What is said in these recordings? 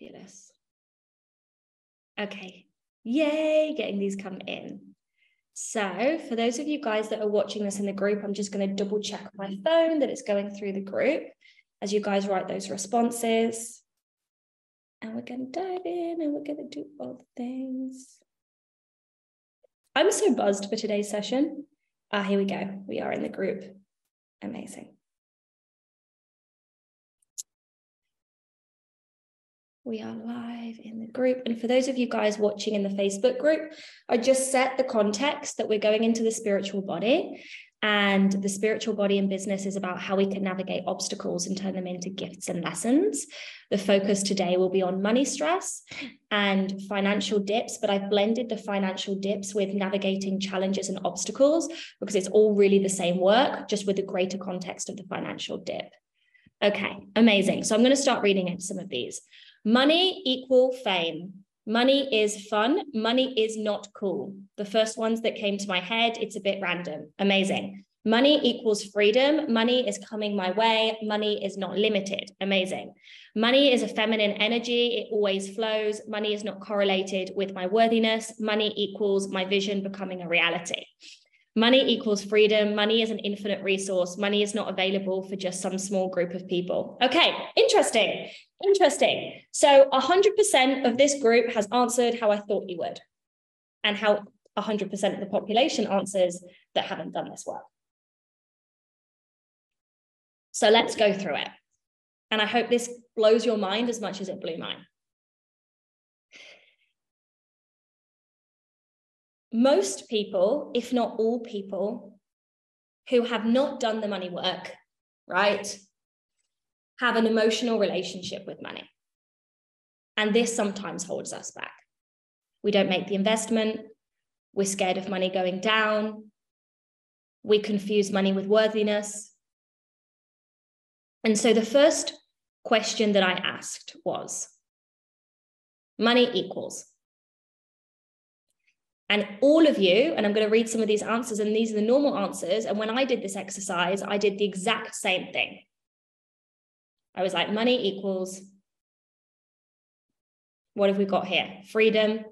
Fabulous. Okay. Yay, getting these come in. So for those of you guys that are watching this in the group, I'm just going to double check my phone that it's going through the group as you guys write those responses. And we're going to dive in and we're going to do all the things. I'm so buzzed for today's session. Ah, here we go. We are in the group. Amazing. We are live in the group. And for those of you guys watching in the Facebook group, I just set the context that we're going into the spiritual body. And the spiritual body in business is about how we can navigate obstacles and turn them into gifts and lessons. The focus today will be on money stress and financial dips, but I've blended the financial dips with navigating challenges and obstacles because it's all really the same work, just with the greater context of the financial dip. Okay, amazing. So I'm going to start reading into some of these. Money equal fame. Money is fun. Money is not cool. The first ones that came to my head, it's a bit random. Amazing. Money equals freedom. Money is coming my way. Money is not limited. Amazing. Money is a feminine energy. It always flows. Money is not correlated with my worthiness. Money equals my vision becoming a reality. Money equals freedom. Money is an infinite resource. Money is not available for just some small group of people. Okay, interesting. Interesting. So 100% of this group has answered how I thought you would, and how 100% of the population answers that haven't done this well. So let's go through it. And I hope this blows your mind as much as it blew mine. Most people, if not all people, who have not done the money work, right, have an emotional relationship with money. And this sometimes holds us back. We don't make the investment. We're scared of money going down. We confuse money with worthiness. And so the first question that I asked was money equals and all of you, and I'm going to read some of these answers, and these are the normal answers. And when I did this exercise, I did the exact same thing. I was like, money equals what have we got here? Freedom.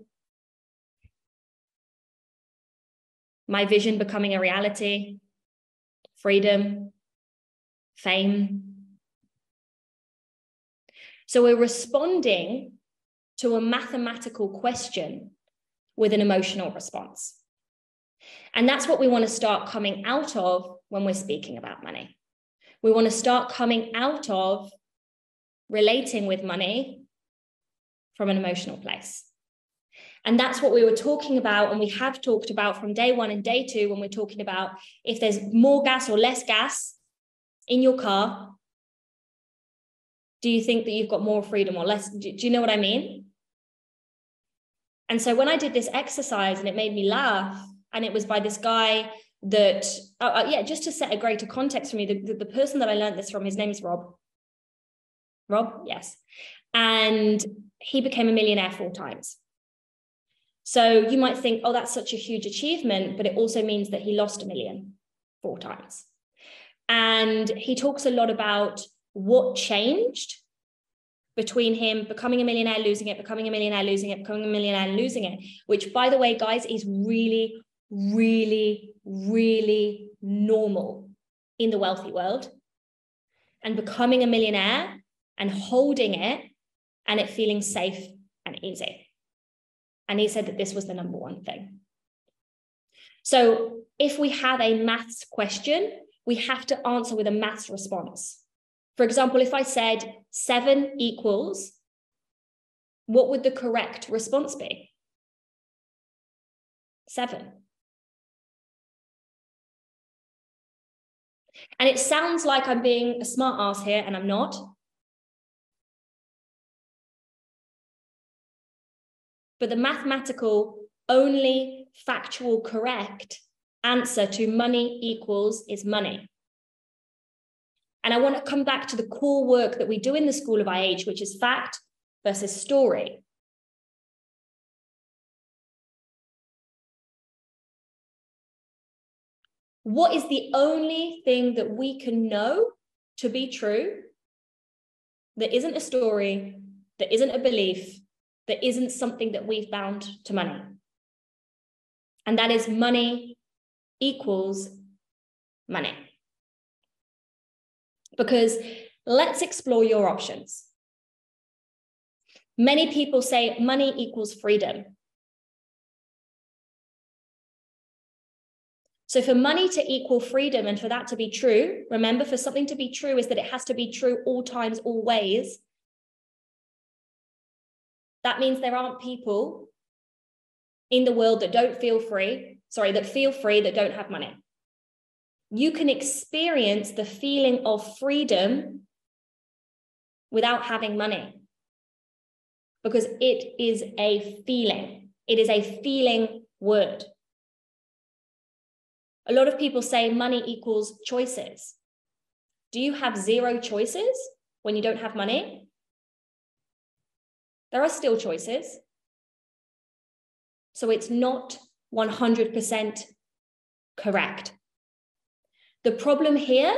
My vision becoming a reality. Freedom. Fame. So we're responding to a mathematical question with an emotional response. And that's what we want to start coming out of when we're speaking about money. We want to start coming out of relating with money from an emotional place. And that's what we were talking about, and we have talked about from day one and day two when we're talking about if there's more gas or less gas in your car. Do you think that you've got more freedom or less? Do you know what I mean? And so when I did this exercise and it made me laugh, and it was by this guy that, uh, uh, yeah, just to set a greater context for me, the, the, the person that I learned this from, his name is Rob. Rob, yes. And he became a millionaire four times. So you might think, oh, that's such a huge achievement, but it also means that he lost a million four times. And he talks a lot about what changed between him becoming a millionaire, losing it, becoming a millionaire, losing it, becoming a millionaire, and losing it, which, by the way, guys, is really, really, really normal in the wealthy world. And becoming a millionaire and holding it and it feeling safe and easy. And he said that this was the number one thing. So if we have a maths question, we have to answer with a maths response. For example, if I said seven equals, what would the correct response be? Seven. And it sounds like I'm being a smart ass here, and I'm not. But the mathematical, only factual correct answer to money equals is money. And I want to come back to the core work that we do in the School of IH, which is fact versus story. What is the only thing that we can know to be true that isn't a story, that isn't a belief, that isn't something that we've bound to money. And that is money equals money. Because let's explore your options. Many people say money equals freedom. So, for money to equal freedom and for that to be true, remember, for something to be true is that it has to be true all times, all ways. That means there aren't people in the world that don't feel free, sorry, that feel free that don't have money. You can experience the feeling of freedom without having money because it is a feeling. It is a feeling word. A lot of people say money equals choices. Do you have zero choices when you don't have money? There are still choices. So it's not 100% correct. The problem here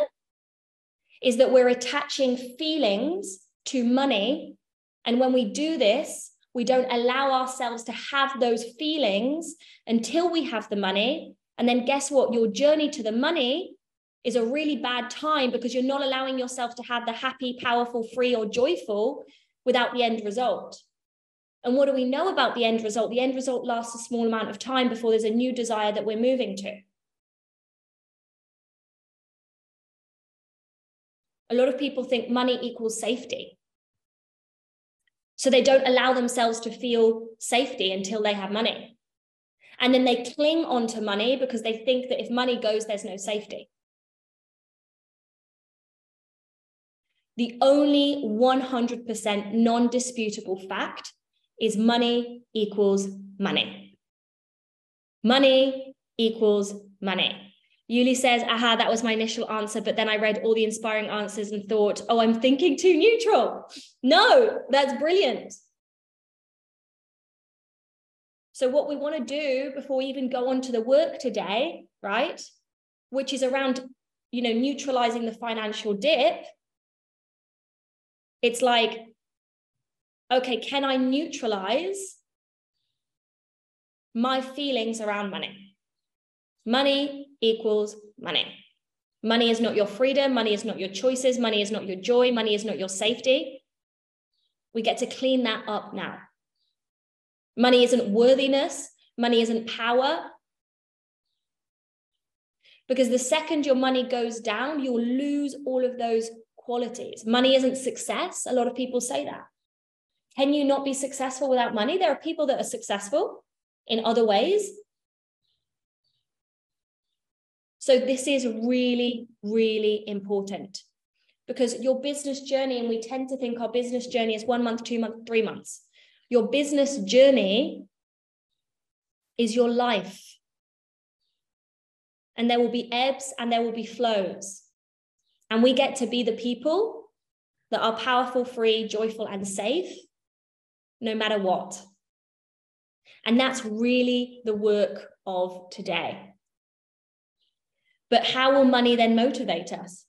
is that we're attaching feelings to money. And when we do this, we don't allow ourselves to have those feelings until we have the money. And then guess what? Your journey to the money is a really bad time because you're not allowing yourself to have the happy, powerful, free, or joyful without the end result. And what do we know about the end result? The end result lasts a small amount of time before there's a new desire that we're moving to. A lot of people think money equals safety. So they don't allow themselves to feel safety until they have money. And then they cling on to money because they think that if money goes, there's no safety. The only 100% non disputable fact is money equals money. Money equals money. Yuli says, aha, that was my initial answer. But then I read all the inspiring answers and thought, oh, I'm thinking too neutral. No, that's brilliant. So, what we want to do before we even go on to the work today, right, which is around, you know, neutralizing the financial dip, it's like, okay, can I neutralize my feelings around money? Money equals money. Money is not your freedom. Money is not your choices. Money is not your joy. Money is not your safety. We get to clean that up now. Money isn't worthiness, money isn't power. Because the second your money goes down, you'll lose all of those qualities. Money isn't success. A lot of people say that. Can you not be successful without money? There are people that are successful in other ways. So, this is really, really important because your business journey, and we tend to think our business journey is one month, two months, three months. Your business journey is your life. And there will be ebbs and there will be flows. And we get to be the people that are powerful, free, joyful, and safe no matter what. And that's really the work of today. But how will money then motivate us?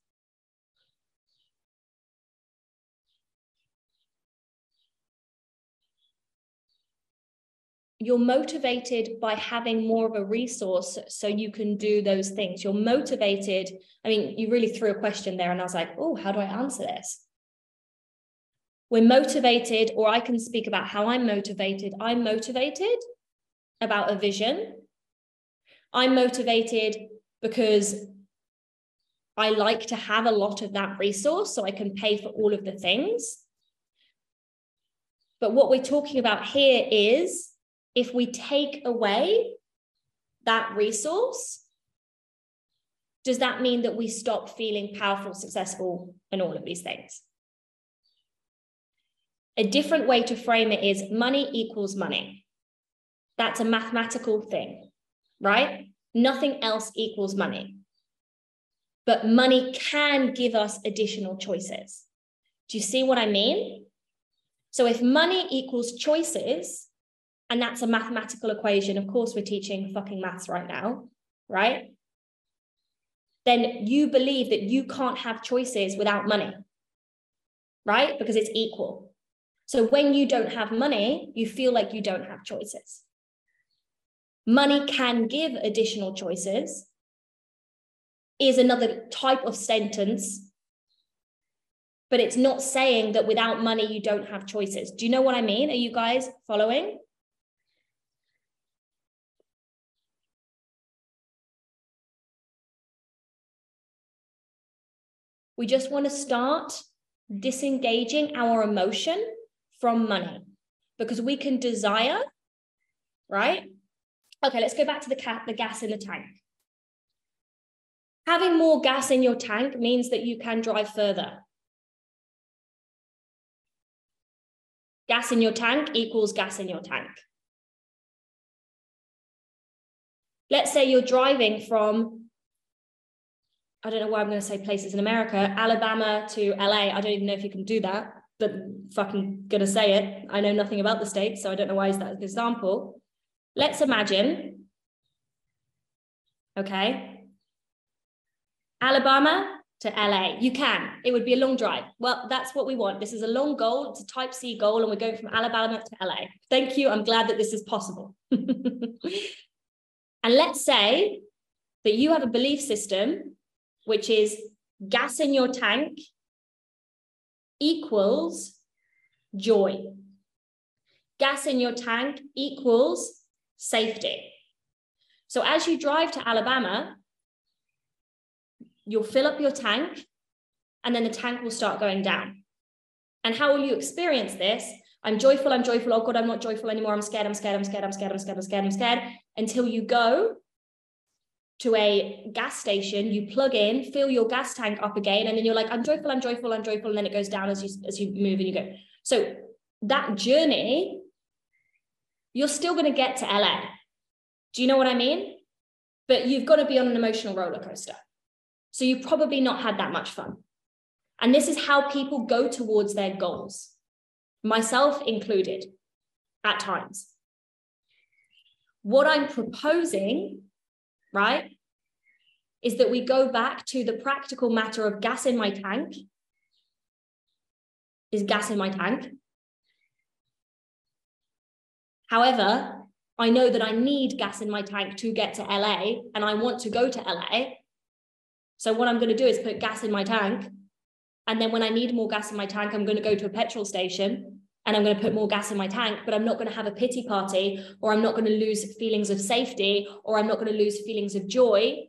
you're motivated by having more of a resource so you can do those things. You're motivated. I mean, you really threw a question there, and I was like, oh, how do I answer this? We're motivated, or I can speak about how I'm motivated. I'm motivated about a vision. I'm motivated because I like to have a lot of that resource so I can pay for all of the things. But what we're talking about here is if we take away that resource, does that mean that we stop feeling powerful, successful, and all of these things? A different way to frame it is money equals money. That's a mathematical thing, right? Nothing else equals money. But money can give us additional choices. Do you see what I mean? So if money equals choices, and that's a mathematical equation. Of course, we're teaching fucking maths right now, right? Then you believe that you can't have choices without money, right? Because it's equal. So when you don't have money, you feel like you don't have choices. Money can give additional choices, is another type of sentence, but it's not saying that without money, you don't have choices. Do you know what I mean? Are you guys following? We just want to start disengaging our emotion from money because we can desire, right? Okay, let's go back to the, cat, the gas in the tank. Having more gas in your tank means that you can drive further. Gas in your tank equals gas in your tank. Let's say you're driving from, I don't know why I'm going to say places in America, Alabama to LA. I don't even know if you can do that, but fucking going to say it. I know nothing about the States, so I don't know why is that an example. Let's imagine, okay, Alabama to LA. You can. It would be a long drive. Well, that's what we want. This is a long goal. It's a type C goal, and we're going from Alabama to LA. Thank you. I'm glad that this is possible. and let's say that you have a belief system which is gas in your tank equals joy. Gas in your tank equals safety. So as you drive to Alabama, you'll fill up your tank and then the tank will start going down. And how will you experience this? I'm joyful, I'm joyful. Oh God, I'm not joyful anymore. I'm scared, I'm scared, I'm scared, I'm scared, I'm scared, I'm scared, I'm scared. Until you go to a gas station, you plug in, fill your gas tank up again, and then you're like, I'm joyful, I'm joyful, I'm joyful. And then it goes down as you as you move and you go. So that journey, you're still going to get to LA. Do you know what I mean? But you've got to be on an emotional roller coaster. So you've probably not had that much fun. And this is how people go towards their goals, myself included, at times. What I'm proposing, right, is that we go back to the practical matter of gas in my tank. Is gas in my tank? However, I know that I need gas in my tank to get to LA and I want to go to LA. So what I'm going to do is put gas in my tank. And then when I need more gas in my tank, I'm going to go to a petrol station and I'm going to put more gas in my tank, but I'm not going to have a pity party or I'm not going to lose feelings of safety or I'm not going to lose feelings of joy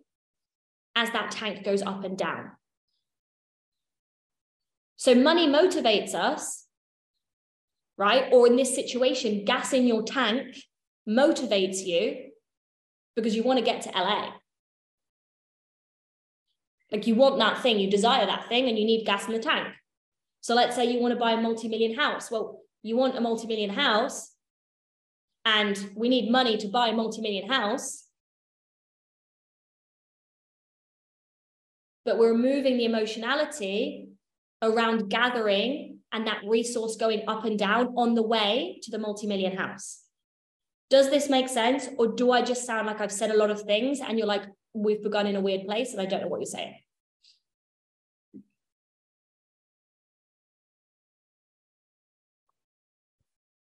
as that tank goes up and down. So money motivates us, right? Or in this situation, gas in your tank motivates you because you want to get to LA. Like you want that thing, you desire that thing, and you need gas in the tank. So let's say you want to buy a multi-million house. Well, you want a multi-million house, and we need money to buy a multi-million house. But we're removing the emotionality around gathering and that resource going up and down on the way to the multi-million house. Does this make sense? Or do I just sound like I've said a lot of things and you're like, we've begun in a weird place and I don't know what you're saying.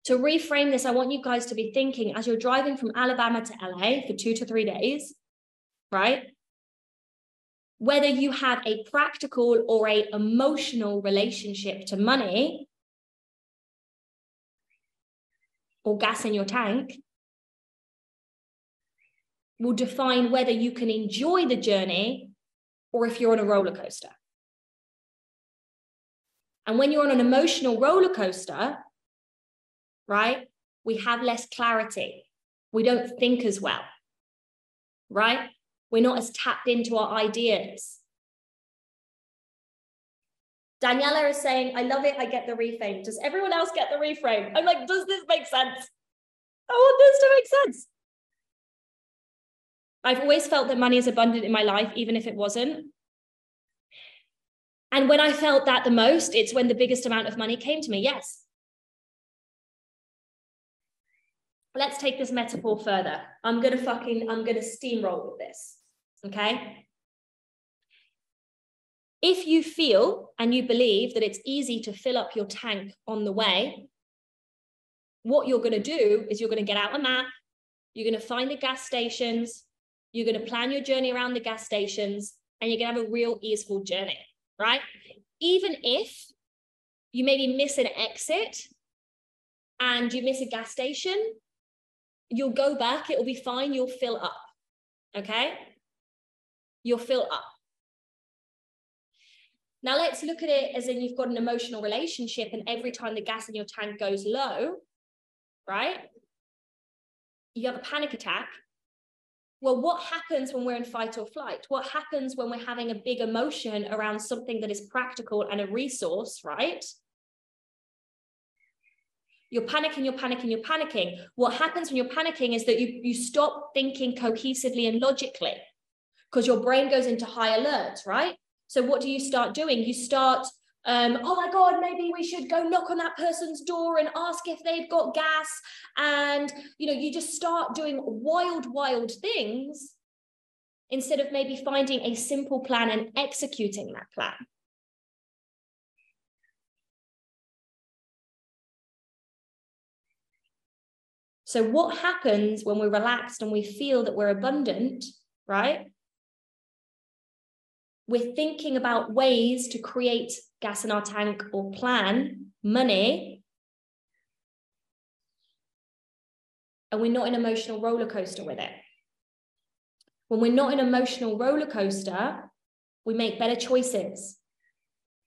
To reframe this, I want you guys to be thinking as you're driving from Alabama to LA for two to three days, right? Whether you have a practical or a emotional relationship to money or gas in your tank, will define whether you can enjoy the journey or if you're on a roller coaster. And when you're on an emotional roller coaster, right, we have less clarity. We don't think as well, right? We're not as tapped into our ideas. Daniela is saying, I love it. I get the reframe. Does everyone else get the reframe? I'm like, does this make sense? I want this to make sense. I've always felt that money is abundant in my life, even if it wasn't. And when I felt that the most, it's when the biggest amount of money came to me. Yes. Let's take this metaphor further. I'm going to fucking, I'm going to steamroll with this. Okay. If you feel and you believe that it's easy to fill up your tank on the way, what you're going to do is you're going to get out a map, you're going to find the gas stations, you're going to plan your journey around the gas stations, and you're going to have a real easeful journey, right? Even if you maybe miss an exit and you miss a gas station, you'll go back, it'll be fine, you'll fill up, okay? You'll fill up. Now let's look at it as in you've got an emotional relationship, and every time the gas in your tank goes low, right? You have a panic attack. Well, what happens when we're in fight or flight? What happens when we're having a big emotion around something that is practical and a resource, right? You're panicking, you're panicking, you're panicking. What happens when you're panicking is that you, you stop thinking cohesively and logically because your brain goes into high alert, right? So what do you start doing? You start, um, oh my God, maybe we should go knock on that person's door and ask if they've got gas. And, you know, you just start doing wild, wild things instead of maybe finding a simple plan and executing that plan. So, what happens when we're relaxed and we feel that we're abundant, right? We're thinking about ways to create gas in our tank or plan money. And we're not an emotional roller coaster with it. When we're not an emotional roller coaster we make better choices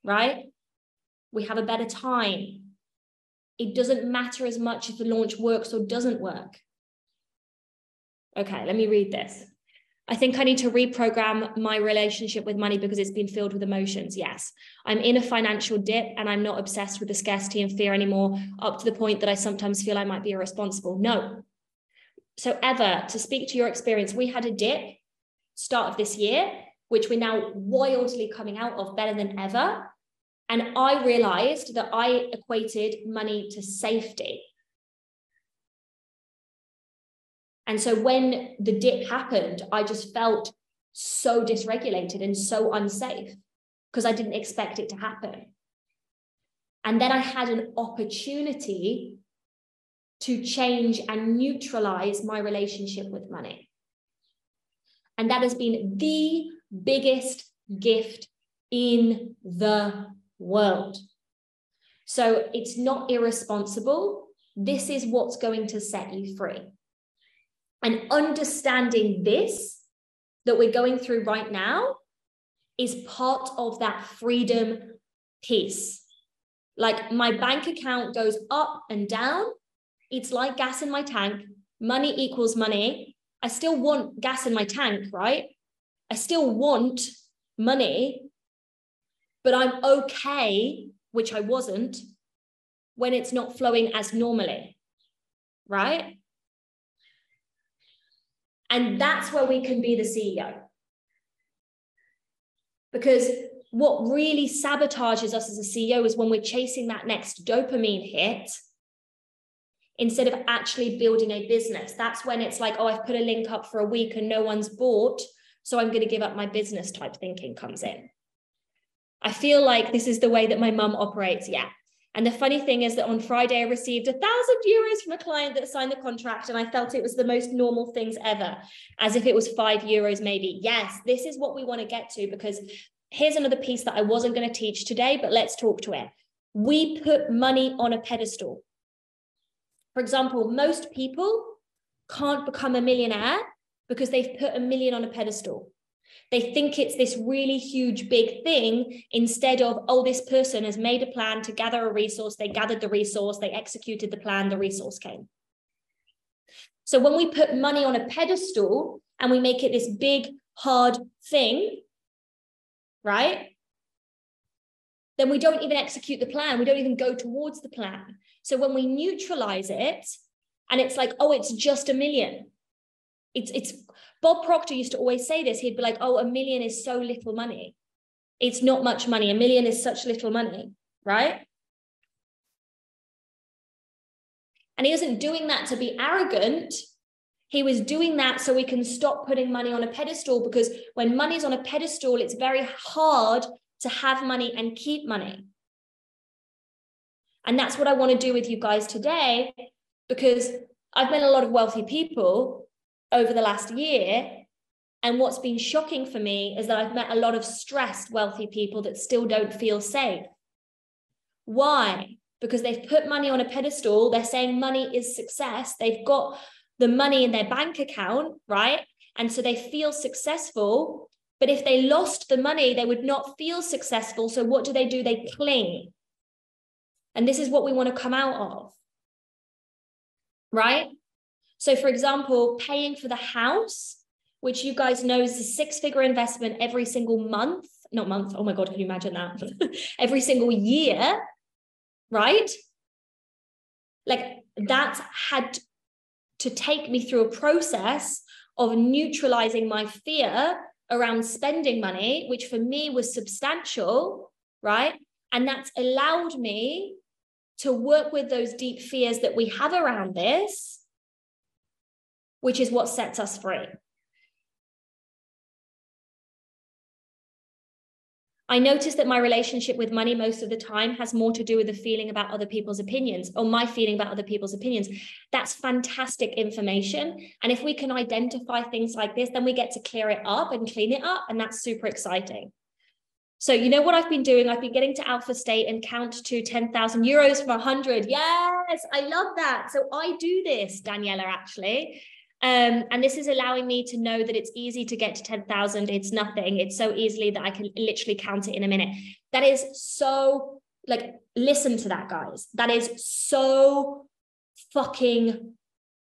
right? We have a better time. It doesn't matter as much if the launch works or doesn't work. Okay let me read this I think I need to reprogram my relationship with money because it's been filled with emotions. Yes, I'm in a financial dip and I'm not obsessed with the scarcity and fear anymore, up to the point that I sometimes feel I might be irresponsible. No. So, Ever, to speak to your experience, we had a dip start of this year, which we're now wildly coming out of better than ever. And I realized that I equated money to safety. And so when the dip happened, I just felt so dysregulated and so unsafe because I didn't expect it to happen. And then I had an opportunity to change and neutralize my relationship with money. And that has been the biggest gift in the world. So it's not irresponsible. This is what's going to set you free. And understanding this that we're going through right now is part of that freedom piece. Like my bank account goes up and down. It's like gas in my tank. Money equals money. I still want gas in my tank, right? I still want money, but I'm okay, which I wasn't, when it's not flowing as normally, right? And that's where we can be the CEO. Because what really sabotages us as a CEO is when we're chasing that next dopamine hit instead of actually building a business. That's when it's like, oh, I've put a link up for a week and no one's bought. So I'm going to give up my business type thinking comes in. I feel like this is the way that my mum operates. Yeah, and the funny thing is that on Friday, I received a thousand euros from a client that signed the contract, and I felt it was the most normal things ever, as if it was five euros, maybe. Yes, this is what we want to get to because here's another piece that I wasn't going to teach today, but let's talk to it. We put money on a pedestal. For example, most people can't become a millionaire because they've put a million on a pedestal. They think it's this really huge, big thing instead of, oh, this person has made a plan to gather a resource. They gathered the resource, they executed the plan, the resource came. So when we put money on a pedestal and we make it this big, hard thing, right? Then we don't even execute the plan. We don't even go towards the plan. So when we neutralize it, and it's like, oh, it's just a million. It's it's Bob Proctor used to always say this. He'd be like, oh, a million is so little money. It's not much money. A million is such little money, right? And he wasn't doing that to be arrogant. He was doing that so we can stop putting money on a pedestal because when money's on a pedestal, it's very hard to have money and keep money. And that's what I want to do with you guys today because I've met a lot of wealthy people over the last year. And what's been shocking for me is that I've met a lot of stressed, wealthy people that still don't feel safe. Why? Because they've put money on a pedestal. They're saying money is success. They've got the money in their bank account, right? And so they feel successful. But if they lost the money, they would not feel successful. So what do they do? They cling. And this is what we want to come out of. Right? So, for example, paying for the house, which you guys know is a six figure investment every single month, not month. Oh my God, can you imagine that? every single year, right? Like that's had to take me through a process of neutralizing my fear around spending money, which for me was substantial, right? And that's allowed me to work with those deep fears that we have around this, which is what sets us free. I notice that my relationship with money most of the time has more to do with the feeling about other people's opinions or my feeling about other people's opinions. That's fantastic information. And if we can identify things like this, then we get to clear it up and clean it up. And that's super exciting. So, you know what I've been doing? I've been getting to Alpha State and count to 10,000 euros from 100. Yes, I love that. So, I do this, Daniela, actually. Um, and this is allowing me to know that it's easy to get to 10,000. It's nothing. It's so easily that I can literally count it in a minute. That is so, like, listen to that, guys. That is so fucking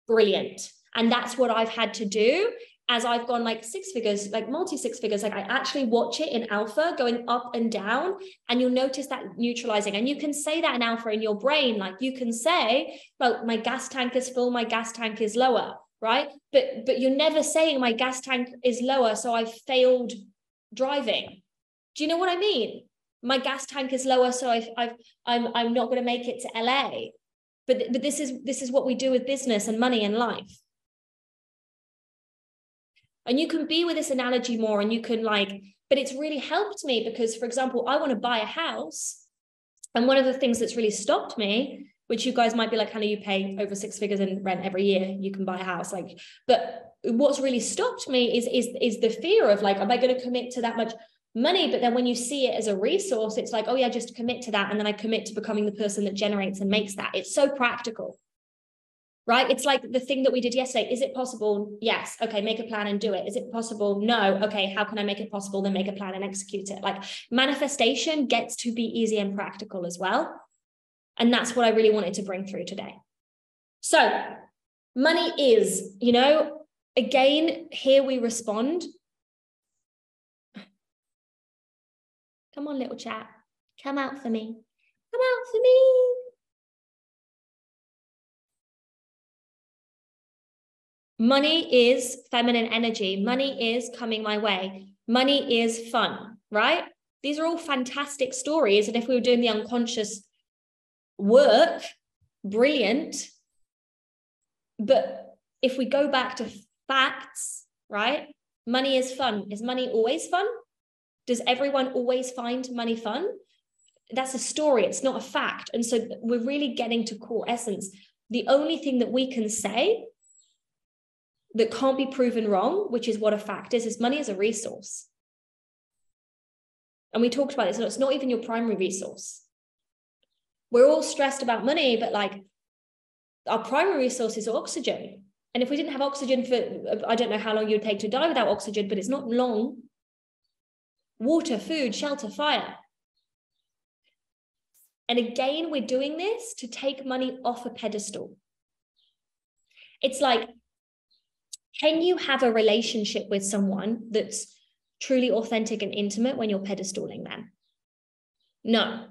brilliant. And that's what I've had to do as I've gone like six figures, like multi six figures, like I actually watch it in alpha going up and down, and you'll notice that neutralizing. And you can say that in alpha in your brain. Like you can say, well, my gas tank is full, my gas tank is lower right? But but you're never saying my gas tank is lower so i've failed driving. Do you know what i mean? My gas tank is lower so i've, I've i'm i'm not going to make it to la but but this is this is what we do with business and money and life. And you can be with this analogy more and you can like but it's really helped me because for example i want to buy a house and one of the things that's really stopped me which you guys might be like, Hannah, you pay over six figures in rent every year, you can buy a house. Like, but what's really stopped me is is is the fear of like, am I going to commit to that much money? But then when you see it as a resource, it's like, oh yeah, just commit to that. And then I commit to becoming the person that generates and makes that. It's so practical. Right? It's like the thing that we did yesterday. Is it possible? Yes. Okay, make a plan and do it. Is it possible? No. Okay, how can I make it possible? Then make a plan and execute it. Like manifestation gets to be easy and practical as well and that's what I really wanted to bring through today. So, money is, you know, again, here we respond. Come on, little chat. Come out for me. Come out for me. Money is feminine energy. Money is coming my way. Money is fun, right? These are all fantastic stories. And if we were doing the unconscious work, brilliant. But if we go back to facts, right? Money is fun. Is money always fun? Does everyone always find money fun? That's a story, it's not a fact. And so we're really getting to core essence. The only thing that we can say that can't be proven wrong, which is what a fact is, is money is a resource. And we talked about this, so it's not even your primary resource we're all stressed about money, but like our primary resource is oxygen. And if we didn't have oxygen for, I don't know how long you'd take to die without oxygen, but it's not long. Water, food, shelter, fire. And again, we're doing this to take money off a pedestal. It's like, can you have a relationship with someone that's truly authentic and intimate when you're pedestaling them? No,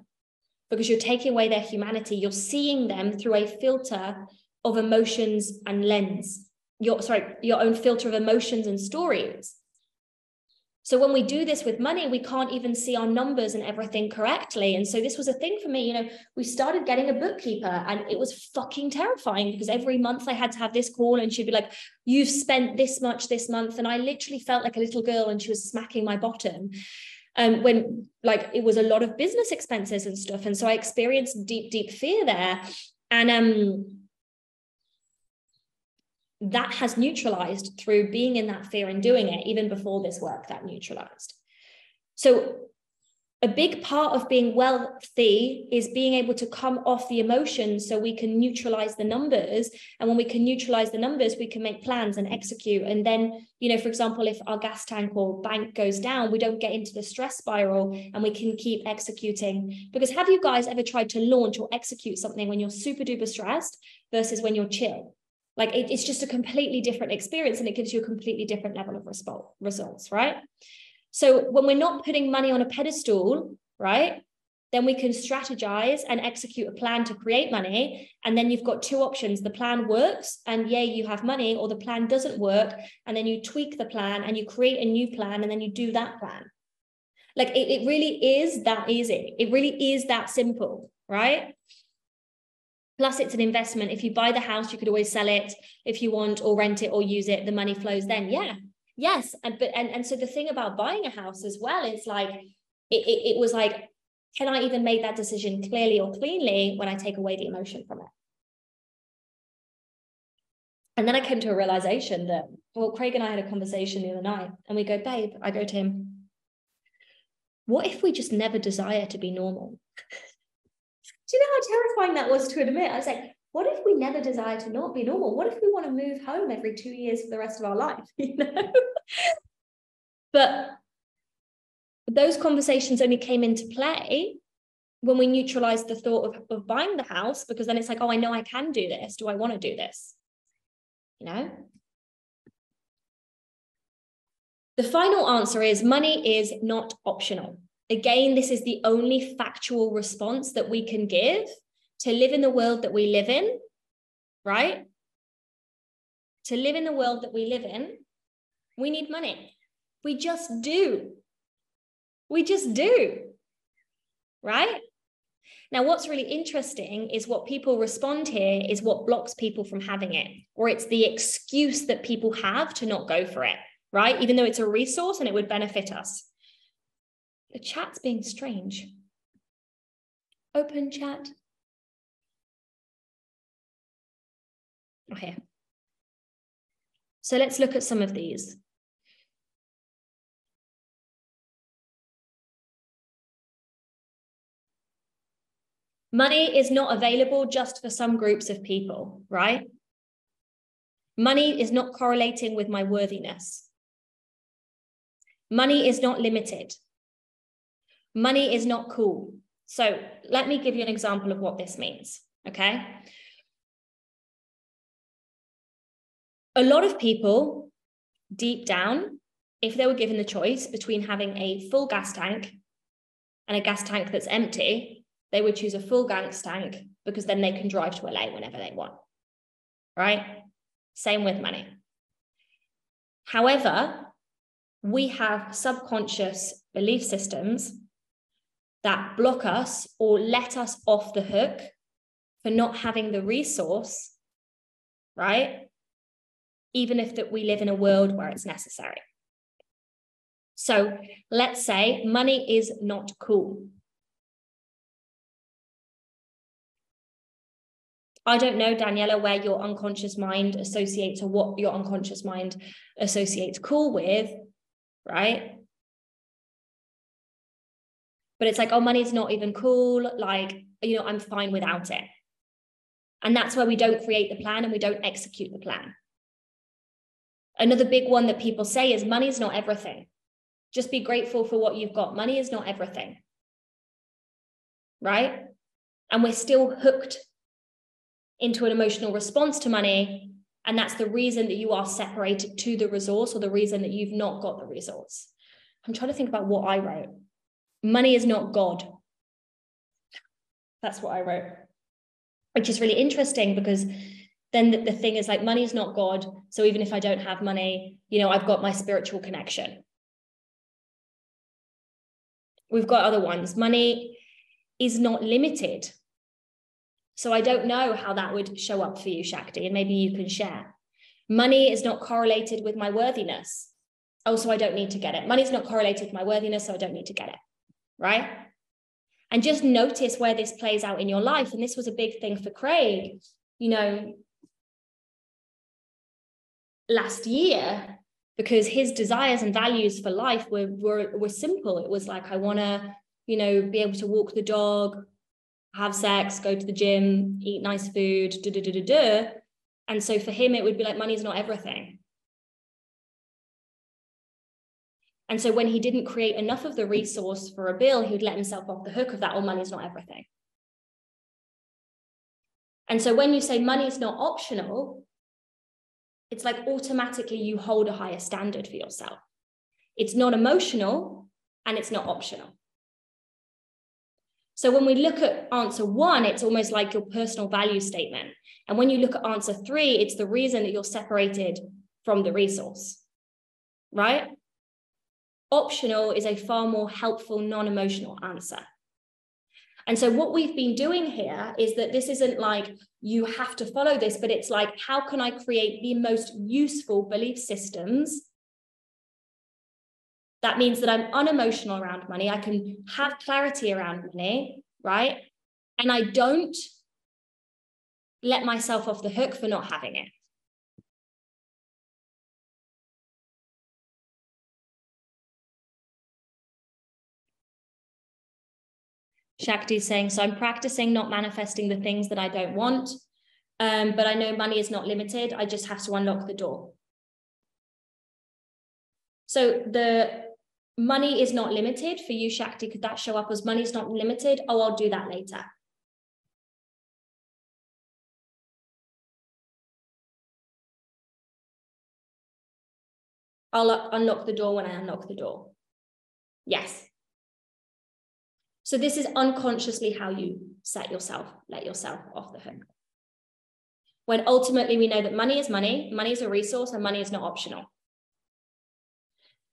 because you're taking away their humanity. You're seeing them through a filter of emotions and lens. Your sorry, your own filter of emotions and stories. So when we do this with money, we can't even see our numbers and everything correctly. And so this was a thing for me. You know, we started getting a bookkeeper and it was fucking terrifying because every month I had to have this call and she'd be like, You've spent this much this month. And I literally felt like a little girl and she was smacking my bottom um, when like it was a lot of business expenses and stuff. And so I experienced deep, deep fear there. And um, that has neutralized through being in that fear and doing it even before this work that neutralized so a big part of being wealthy is being able to come off the emotions so we can neutralize the numbers. And when we can neutralize the numbers we can make plans and execute. And then you know for example if our gas tank or bank goes down we don't get into the stress spiral and we can keep executing. Because have you guys ever tried to launch or execute something when you're super duper stressed versus when you're chill? Like it, it's just a completely different experience and it gives you a completely different level of respo- results right so when we're not putting money on a pedestal, right, then we can strategize and execute a plan to create money. And then you've got two options the plan works, and yay, you have money, or the plan doesn't work. And then you tweak the plan and you create a new plan, and then you do that plan. Like it, it really is that easy. It really is that simple, right? Plus, it's an investment. If you buy the house, you could always sell it if you want, or rent it, or use it. The money flows then. Yeah, yes and but and, and so the thing about buying a house as well it's like it, it, it was like can i even make that decision clearly or cleanly when i take away the emotion from it? And then i came to a realization that well craig and i had a conversation the other night and we go babe i go to him what if we just never desire to be normal? Do you know how terrifying that was to admit? I was like what if we never desire to not be normal? What if we want to move home every two years for the rest of our life? You know? but those conversations only came into play when we neutralized the thought of, of buying the house, because then it's like, oh, I know I can do this. Do I want to do this? You know? The final answer is money is not optional. Again, this is the only factual response that we can give to live in the world that we live in, right? To live in the world that we live in, we need money. We just do. We just do, right? Now, what's really interesting is what people respond here is what blocks people from having it, or it's the excuse that people have to not go for it, right? Even though it's a resource and it would benefit us. The chat's being strange. Open chat. Okay. So let's look at some of these. Money is not available just for some groups of people, right? Money is not correlating with my worthiness. Money is not limited. Money is not cool. So let me give you an example of what this means, okay? A lot of people deep down, if they were given the choice between having a full gas tank and a gas tank that's empty, they would choose a full gas tank because then they can drive to LA whenever they want. Right? Same with money. However, we have subconscious belief systems that block us or let us off the hook for not having the resource, right? Even if that we live in a world where it's necessary. So let's say money is not cool. I don't know, Daniela, where your unconscious mind associates or what your unconscious mind associates cool with, right? But it's like, oh, money's not even cool. Like, you know, I'm fine without it. And that's where we don't create the plan and we don't execute the plan. Another big one that people say is money is not everything. Just be grateful for what you've got. Money is not everything. Right? And we're still hooked into an emotional response to money. And that's the reason that you are separated to the resource or the reason that you've not got the resource. I'm trying to think about what I wrote. Money is not God. That's what I wrote, which is really interesting because then the, the thing is like money is not God. So even if I don't have money, you know, I've got my spiritual connection. We've got other ones. Money is not limited. So I don't know how that would show up for you, Shakti, and maybe you can share. Money is not correlated with my worthiness. Oh, so I don't need to get it. Money is not correlated with my worthiness, so I don't need to get it. Right? And just notice where this plays out in your life. And this was a big thing for Craig. You know, last year because his desires and values for life were were, were simple. It was like I want to, you know, be able to walk the dog, have sex, go to the gym, eat nice food, da da da da da. And so for him, it would be like money's not everything. And so when he didn't create enough of the resource for a bill, he would let himself off the hook of that, oh, money's not everything. And so when you say money's not optional, it's like automatically you hold a higher standard for yourself. It's not emotional and it's not optional. So when we look at answer one, it's almost like your personal value statement. And when you look at answer three, it's the reason that you're separated from the resource, right? Optional is a far more helpful, non emotional answer. And so, what we've been doing here is that this isn't like you have to follow this, but it's like, how can I create the most useful belief systems? That means that I'm unemotional around money. I can have clarity around money, right? And I don't let myself off the hook for not having it. Shakti is saying, so I'm practicing not manifesting the things that I don't want, um, but I know money is not limited. I just have to unlock the door. So the money is not limited for you, Shakti. Could that show up as money is not limited? Oh, I'll do that later. I'll unlock the door when I unlock the door. Yes. So this is unconsciously how you set yourself, let yourself off the hook. When ultimately we know that money is money, money is a resource, and money is not optional.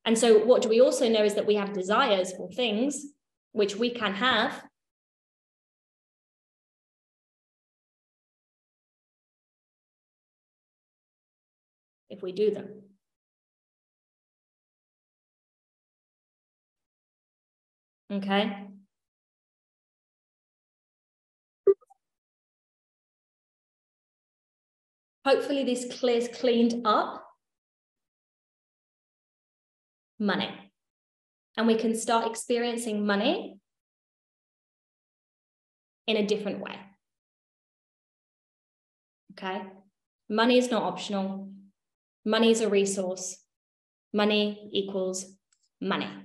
And so what do we also know is that we have desires for things which we can have if we do them. Okay. Hopefully this clears cleaned up money. And we can start experiencing money in a different way. Okay. Money is not optional. Money is a resource. Money equals money.